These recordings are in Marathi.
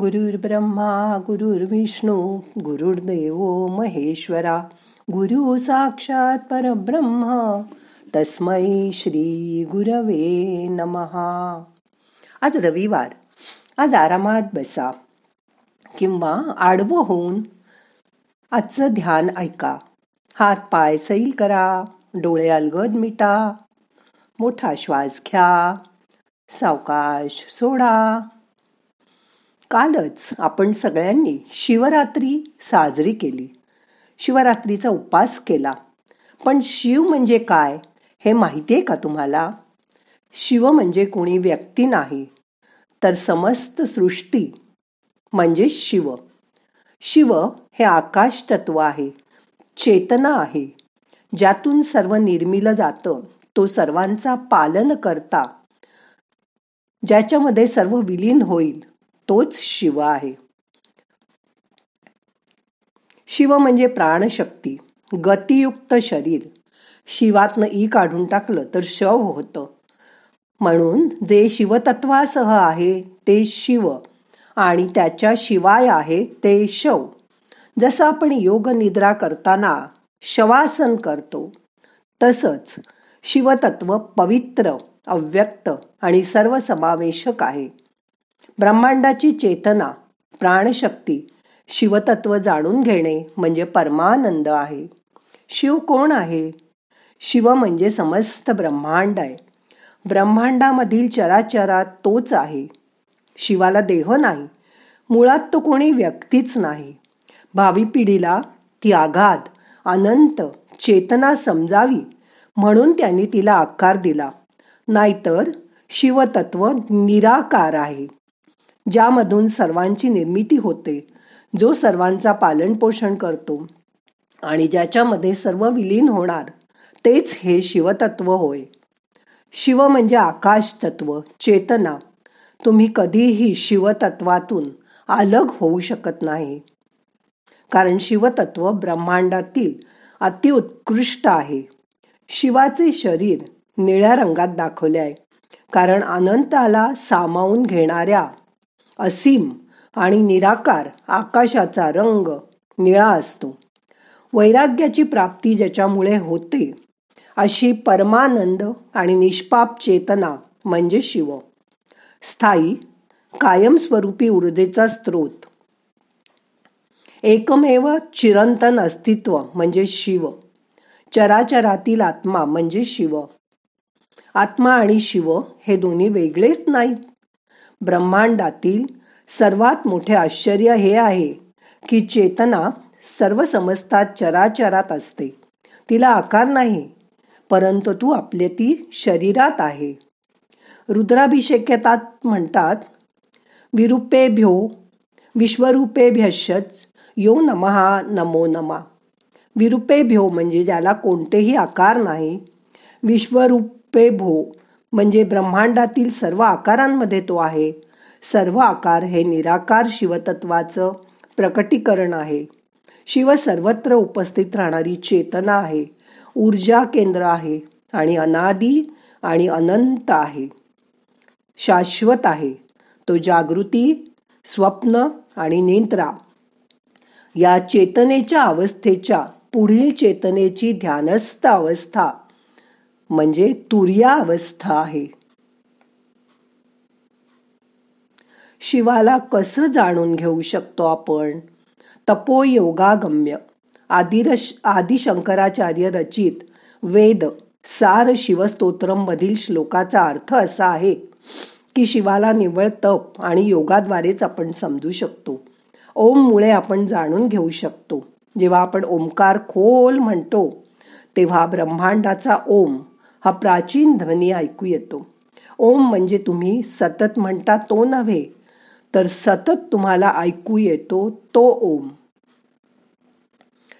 गुरुर्ब्रह्मा गुरुर्विष्णू गुरुर्देव महेश्वरा गुरु साक्षात परब्रह्म तस्मै श्री गुरवे नमहा आज रविवार आज आरामात बसा किंवा आडवं होऊन आजचं ध्यान ऐका. हात पाय सैल करा डोळे अलगद मिटा मोठा श्वास घ्या सावकाश सोडा कालच आपण सगळ्यांनी शिवरात्री साजरी केली. शिवरात्रीचा उपास केला. पण शिव म्हणजे काय हे माहिती आहे का तुम्हाला? शिव म्हणजे कोणी व्यक्ती नाही तर समस्त सृष्टी म्हणजे शिव. शिव हे आकाश तत्व आहे चेतना आहे ज्यातून सर्व निर्मिलं जातं. तो सर्वांचा पालन करता ज्याच्यामध्ये सर्व विलीन होईल. तोच शिव आहे. शिव म्हणजे प्राणशक्ती गतियुक्त शरीर. शिवातनं ई काढून टाकलं तर शव होतं. म्हणून जे शिवतत्वासह आहे ते शिव आणि त्याच्या शिवाय आहे ते शव. जसं आपण योग निद्रा करताना शवासन करतो तसंच शिवतत्व पवित्र अव्यक्त आणि सर्वसमावेशक आहे. ब्रह्मांडाची चेतना प्राणशक्ती शिवतत्व जाणून घेणे म्हणजे परमानंद आहे. शिव कोण आहे? शिव म्हणजे समस्त ब्रह्मांड आहे. ब्रह्मांडामधील चराचरात तोच आहे. शिवाला देह नाही. मुळात तो कोणी व्यक्तीच नाही. भावी पिढीला ती आघात अनंत चेतना समजावी म्हणून त्यांनी तिला आकार दिला. नाहीतर शिवतत्व निराकार आहे. ज्यामधून सर्वांची निर्मिती होते जो सर्वांचा पालनपोषण करतो आणि ज्याच्यामध्ये सर्व विलीन होणार तेच हे शिवतत्व होय. शिव म्हणजे आकाश तत्व चेतना. तुम्ही कधीही शिवतत्वातून अलग होऊ शकत नाही. कारण शिवतत्व ब्रह्मांडातील अतिउत्कृष्ट आहे. शिवाचे शरीर निळ्या रंगात दाखवले आहे. कारण अनंताला सामावून घेणाऱ्या असीम आणि निराकार आकाशाचा रंग निळा असतो. वैराग्याची प्राप्ती ज्याच्यामुळे होते अशी परमानंद आणि निष्पाप चेतना म्हणजे शिव. स्थायी कायमस्वरूपी ऊर्जेचा स्रोत. एकमेव चिरंतन अस्तित्व म्हणजे शिव. चराचरातील आत्मा म्हणजे शिव. आत्मा आणि शिव हे दोन्ही वेगळेच नाहीत. ब्रह्मांडातील सर्वात मोठे आश्चर्य हे आहे की चेतना सर्व समजतात चराचरात असते. तिला आकार नाही परंतु तू आपले ती शरीरात आहे. रुद्राभिषेकतात म्हणतात विरूपेभ्यो विश्वरूपेभ्यशच यो नमहा नमो नमा. विरूपेभ्यो म्हणजे ज्याला कोणतेही आकार नाही विश्वरूपे भो म्हणजे ब्रह्मांडातील सर्व आकारांमध्ये तो आहे. सर्व आकार हे निराकार शिवतत्वाचं प्रकटीकरण आहे. शिव सर्वत्र उपस्थित राहणारी चेतना आहे. ऊर्जा केंद्र आहे आणि अनादी आणि अनंत आहे. शाश्वत आहे. तो जागृती स्वप्न आणि निंत्रा या चेतनेच्या अवस्थेच्या पुढील चेतनेची ध्यानस्थ अवस्था म्हणजे तुर्या अवस्था आहे. शिवाला कसं जाणून घेऊ शकतो आपण? तपोयोगागम्य. आदिरश आदिशंकराचार्य रचित वेद सार शिवस्तोत्रमधील श्लोकाचा अर्थ असा आहे की शिवाला निव्वळ तप आणि योगाद्वारेच आपण समजू शकतो. ओम मुळे आपण जाणून घेऊ शकतो. जेव्हा आपण ओमकार खोल म्हणतो तेव्हा ब्रह्मांडाचा ओम हा प्राचीन ध्वनी ऐकू येतो. ओम म्हणजे तुम्ही सतत म्हणता तो नव्हे तर सतत तुम्हाला ऐकू येतो तो ओम.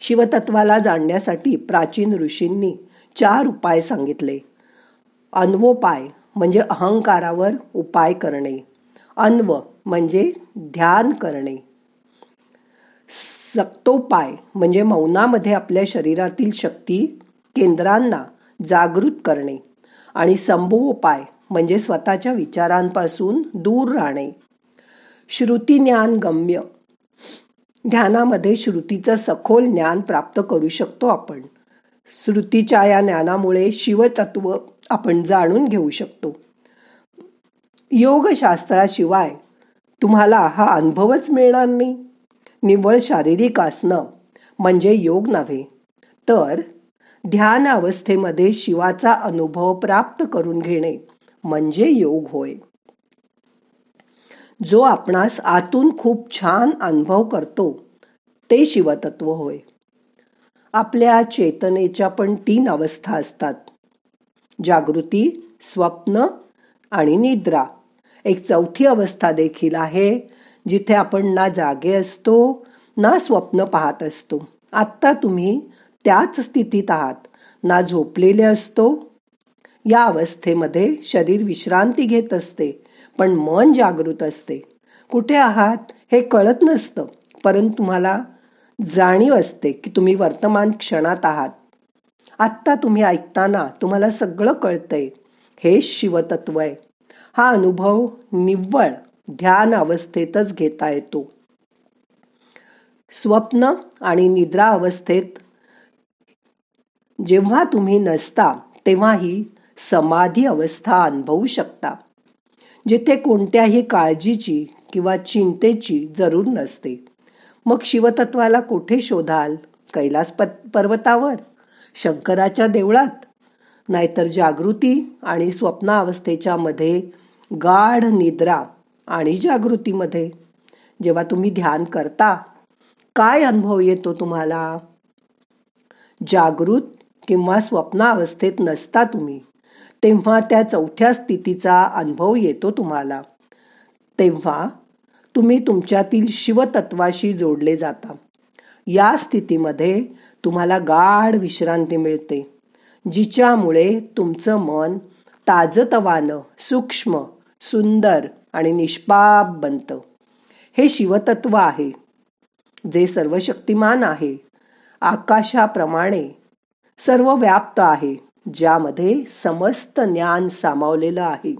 शिवतत्वाला जाणण्यासाठी प्राचीन ऋषींनी चार उपाय सांगितले. अन्वोपाय म्हणजे अहंकारावर उपाय करणे. अन्व म्हणजे ध्यान करणे. सक्तोपाय म्हणजे मौनामध्ये आपल्या शरीरातील शक्ती केंद्रांना जागृत करणे आणि संभोपाय म्हणजे स्वतःच्या विचारांपासून दूर राहणे. श्रुती ज्ञान गम्य ध्यानामध्ये श्रुतीचं सखोल ज्ञान प्राप्त करू शकतो आपण. श्रुतीच्या या ज्ञानामुळे शिवतत्व आपण जाणून घेऊ शकतो. योगशास्त्राशिवाय तुम्हाला हा अनुभवच मिळणार नाही. निव्वळ शारीरिक असणं म्हणजे योग नव्हे तर ध्यान अवस्थेमध्ये शिवाचा अनुभव प्राप्त करून घेणे म्हणजे योग होय. जो आपणास आतून खूप छान अनुभव करतो ते शिवतत्व होय. आपल्या चेतनेच्या पण तीन अवस्था असतात. जागृती स्वप्न आणि निद्रा. एक चौथी अवस्था देखील आहे जिथे आपण ना जागे असतो ना स्वप्न पाहत असतो. आत्ता तुम्ही त्याच स्थितीत आहात. ना झोपलेले असतो. या अवस्थेमध्ये शरीर विश्रांती घेत असते पण मन जागृत असते. कुठे आहात हे कळत नसतं परंतु तुम्हाला जाणीव असते की तुम्ही वर्तमान क्षणात आहात. आत्ता तुम्ही ऐकताना तुम्हाला सगळं कळतंय. हे शिवतत्व आहे. हा अनुभव निव्वळ ध्यान अवस्थेतच घेता येतो. स्वप्न आणि निद्रा अवस्थेत जेव्हा तुम्ही नसता तेव्हा ही समाधी अवस्था अनुभवू शकता जिथे कोणत्याही काळजीची किंवा चिंतेची जरूर नसते. मग शिवतत्वाला कुठे शोधाल? कैलास पर्वतावर? शंकराच्या देवळात? नाहीतर जागृती आणि स्वप्नावस्थेच्या मध्ये गाढ निद्रा आणि जागृतीमध्ये? जेव्हा तुम्ही ध्यान करता काय अनुभव येतो तुम्हाला? जागृत किंवा स्वप्नावस्थेत नसता तुम्ही तेव्हा त्या चौथ्या स्थितीचा अनुभव येतो तुम्हाला. तेव्हा तुम्ही तुमच्यातील शिवतत्वाशी जोडले जाता. या स्थितीमध्ये तुम्हाला गाढ विश्रांती मिळते जिच्यामुळे तुमचं मन ताजतवानं सूक्ष्म सुंदर आणि निष्पाप बनतं. हे शिवतत्व आहे जे सर्वशक्तिमान आहे. आकाशाप्रमाणे सर्व व्याप्त आहे ज्यामध्ये समस्त ज्ञान सामावलेलं आहे.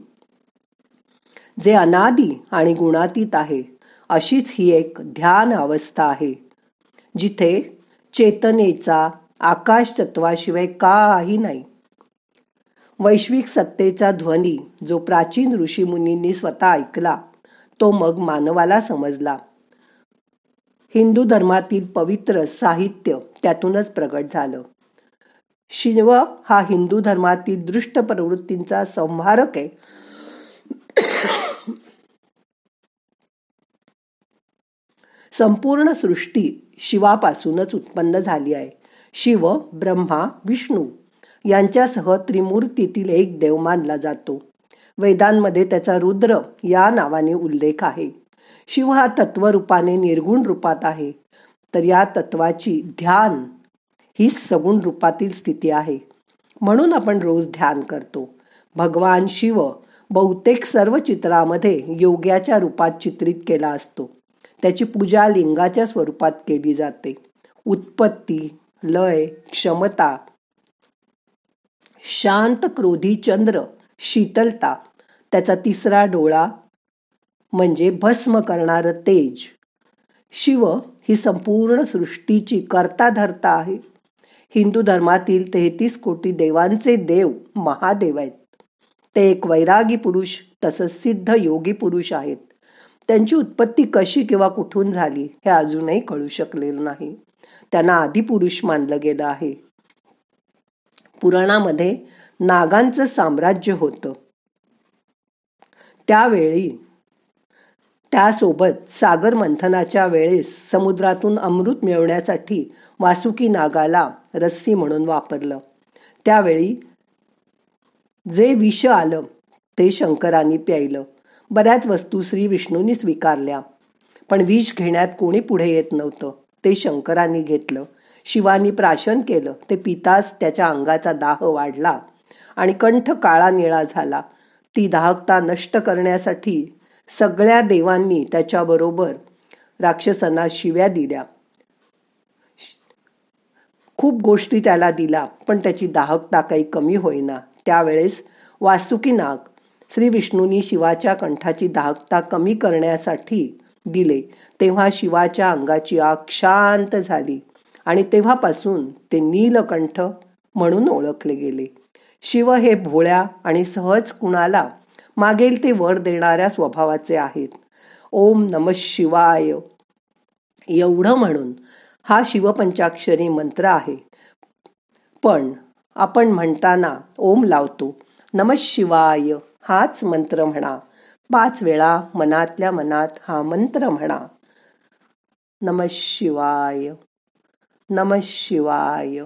जे अनादी आणि गुणातीत आहे अशीच ही एक ध्यान अवस्था आहे जिथे चेतनेचा आकाश तत्वाशिवाय काही नाही. वैश्विक सत्तेचा ध्वनी जो प्राचीन ऋषीमुनींनी स्वतः ऐकला तो मग मानवाला समजला. हिंदू धर्मातील पवित्र साहित्य त्यातूनच प्रगट झालं. शिव हा हिंदू धर्मातील दृष्ट प्रवृत्तींचा संहारक आहे. संपूर्ण सृष्टी शिवापासूनच उत्पन्न झाली आहे. शिव ब्रह्मा विष्णू यांच्यासह त्रिमूर्तीतील एक देव मानला जातो. वेदांमध्ये त्याचा रुद्र या नावाने उल्लेख आहे. शिव हा तत्वरूपाने निर्गुण रूपात आहे. तर या तत्वाची ध्यान ही सगुण रूपातील स्थिती आहे. म्हणून आपण रोज ध्यान करतो. भगवान शिव बहुतेक सर्व चित्रामध्ये योग्याच्या रूपात चित्रित केला असतो. त्याची पूजा लिंगाच्या स्वरूपात केली जाते. उत्पत्ती लय क्षमता शांत क्रोधी चंद्र शीतलता त्याचा तिसरा डोळा म्हणजे भस्म करणारं तेज. शिव ही संपूर्ण सृष्टीची कर्ता धरता आहे. हिंदू धर्मातील तेहतीस कोटी देवांचे देव महादेव आहेत. ते एक वैरागी पुरुष तसंच सिद्ध योगी पुरुष आहेत. त्यांची उत्पत्ती कशी किंवा कुठून झाली हे अजूनही कळू शकलेलं नाही. त्यांना आदिपुरुष मानलं गेलं आहे. पुराणामध्ये नागांचं साम्राज्य होतं. त्यावेळी त्यासोबत सागर मंथनाच्या वेळेस समुद्रातून अमृत मिळवण्यासाठी वासुकी नागाला रस्सी म्हणून वापरलं. त्यावेळी जे विष आलं ते शंकरांनी प्यायलं. बऱ्याच वस्तू श्री विष्णूंनी स्वीकारल्या. पण विष घेण्यात कोणी पुढे येत नव्हतं. ते शंकरांनी घेतलं. शिवानी प्राशन केलं. ते पितास त्याच्या अंगाचा दाह वाढला आणि कंठ काळा निळा झाला. ती दाहकता नष्ट करण्यासाठी सगळ्या देवांनी त्याच्याबरोबर राक्षसांना शिव्या दिल्या. खूप गोष्टी त्याला दिला पण त्याची दाहकता काही कमी होईना. त्यावेळेस वासुकी नाग श्री विष्णूंनी शिवाच्या कंठाची दाहकता कमी करण्यासाठी दिले. तेव्हा शिवाच्या अंगाची आग शांत झाली आणि तेव्हापासून ते नीलकंठ म्हणून ओळखले गेले. शिव हे भोळ्या आणि सहज कुणाला मागेल ते वर देणाऱ्या स्वभावाचे आहेत. ओम नम शिवाय. एवढं म्हणून हा शिवपंचाक्षरी मंत्र आहे. पण आपण म्हणताना ओम लावतो. नम शिवाय. हाच मंत्र म्हणा. पाच वेळा मनातल्या मनात हा मंत्र म्हणा. नम शिवाय. नम शिवाय.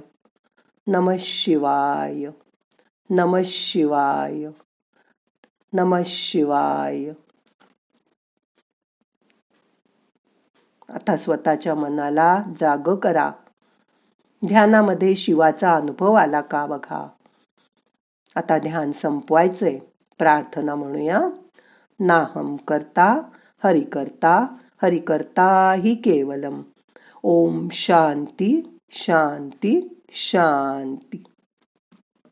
नम शिवाय. नम शिवाय. नम शिवाय. आता स्वतःच्या मनाला जाग करा. ध्यानामध्ये शिवाचा अनुभव आला का बघा? आता ध्यान संपवायचंय. प्रार्थना म्हणूया. नाहम करता हरि करता हरि करता ही केवलम. ओम शांती शांती शांती.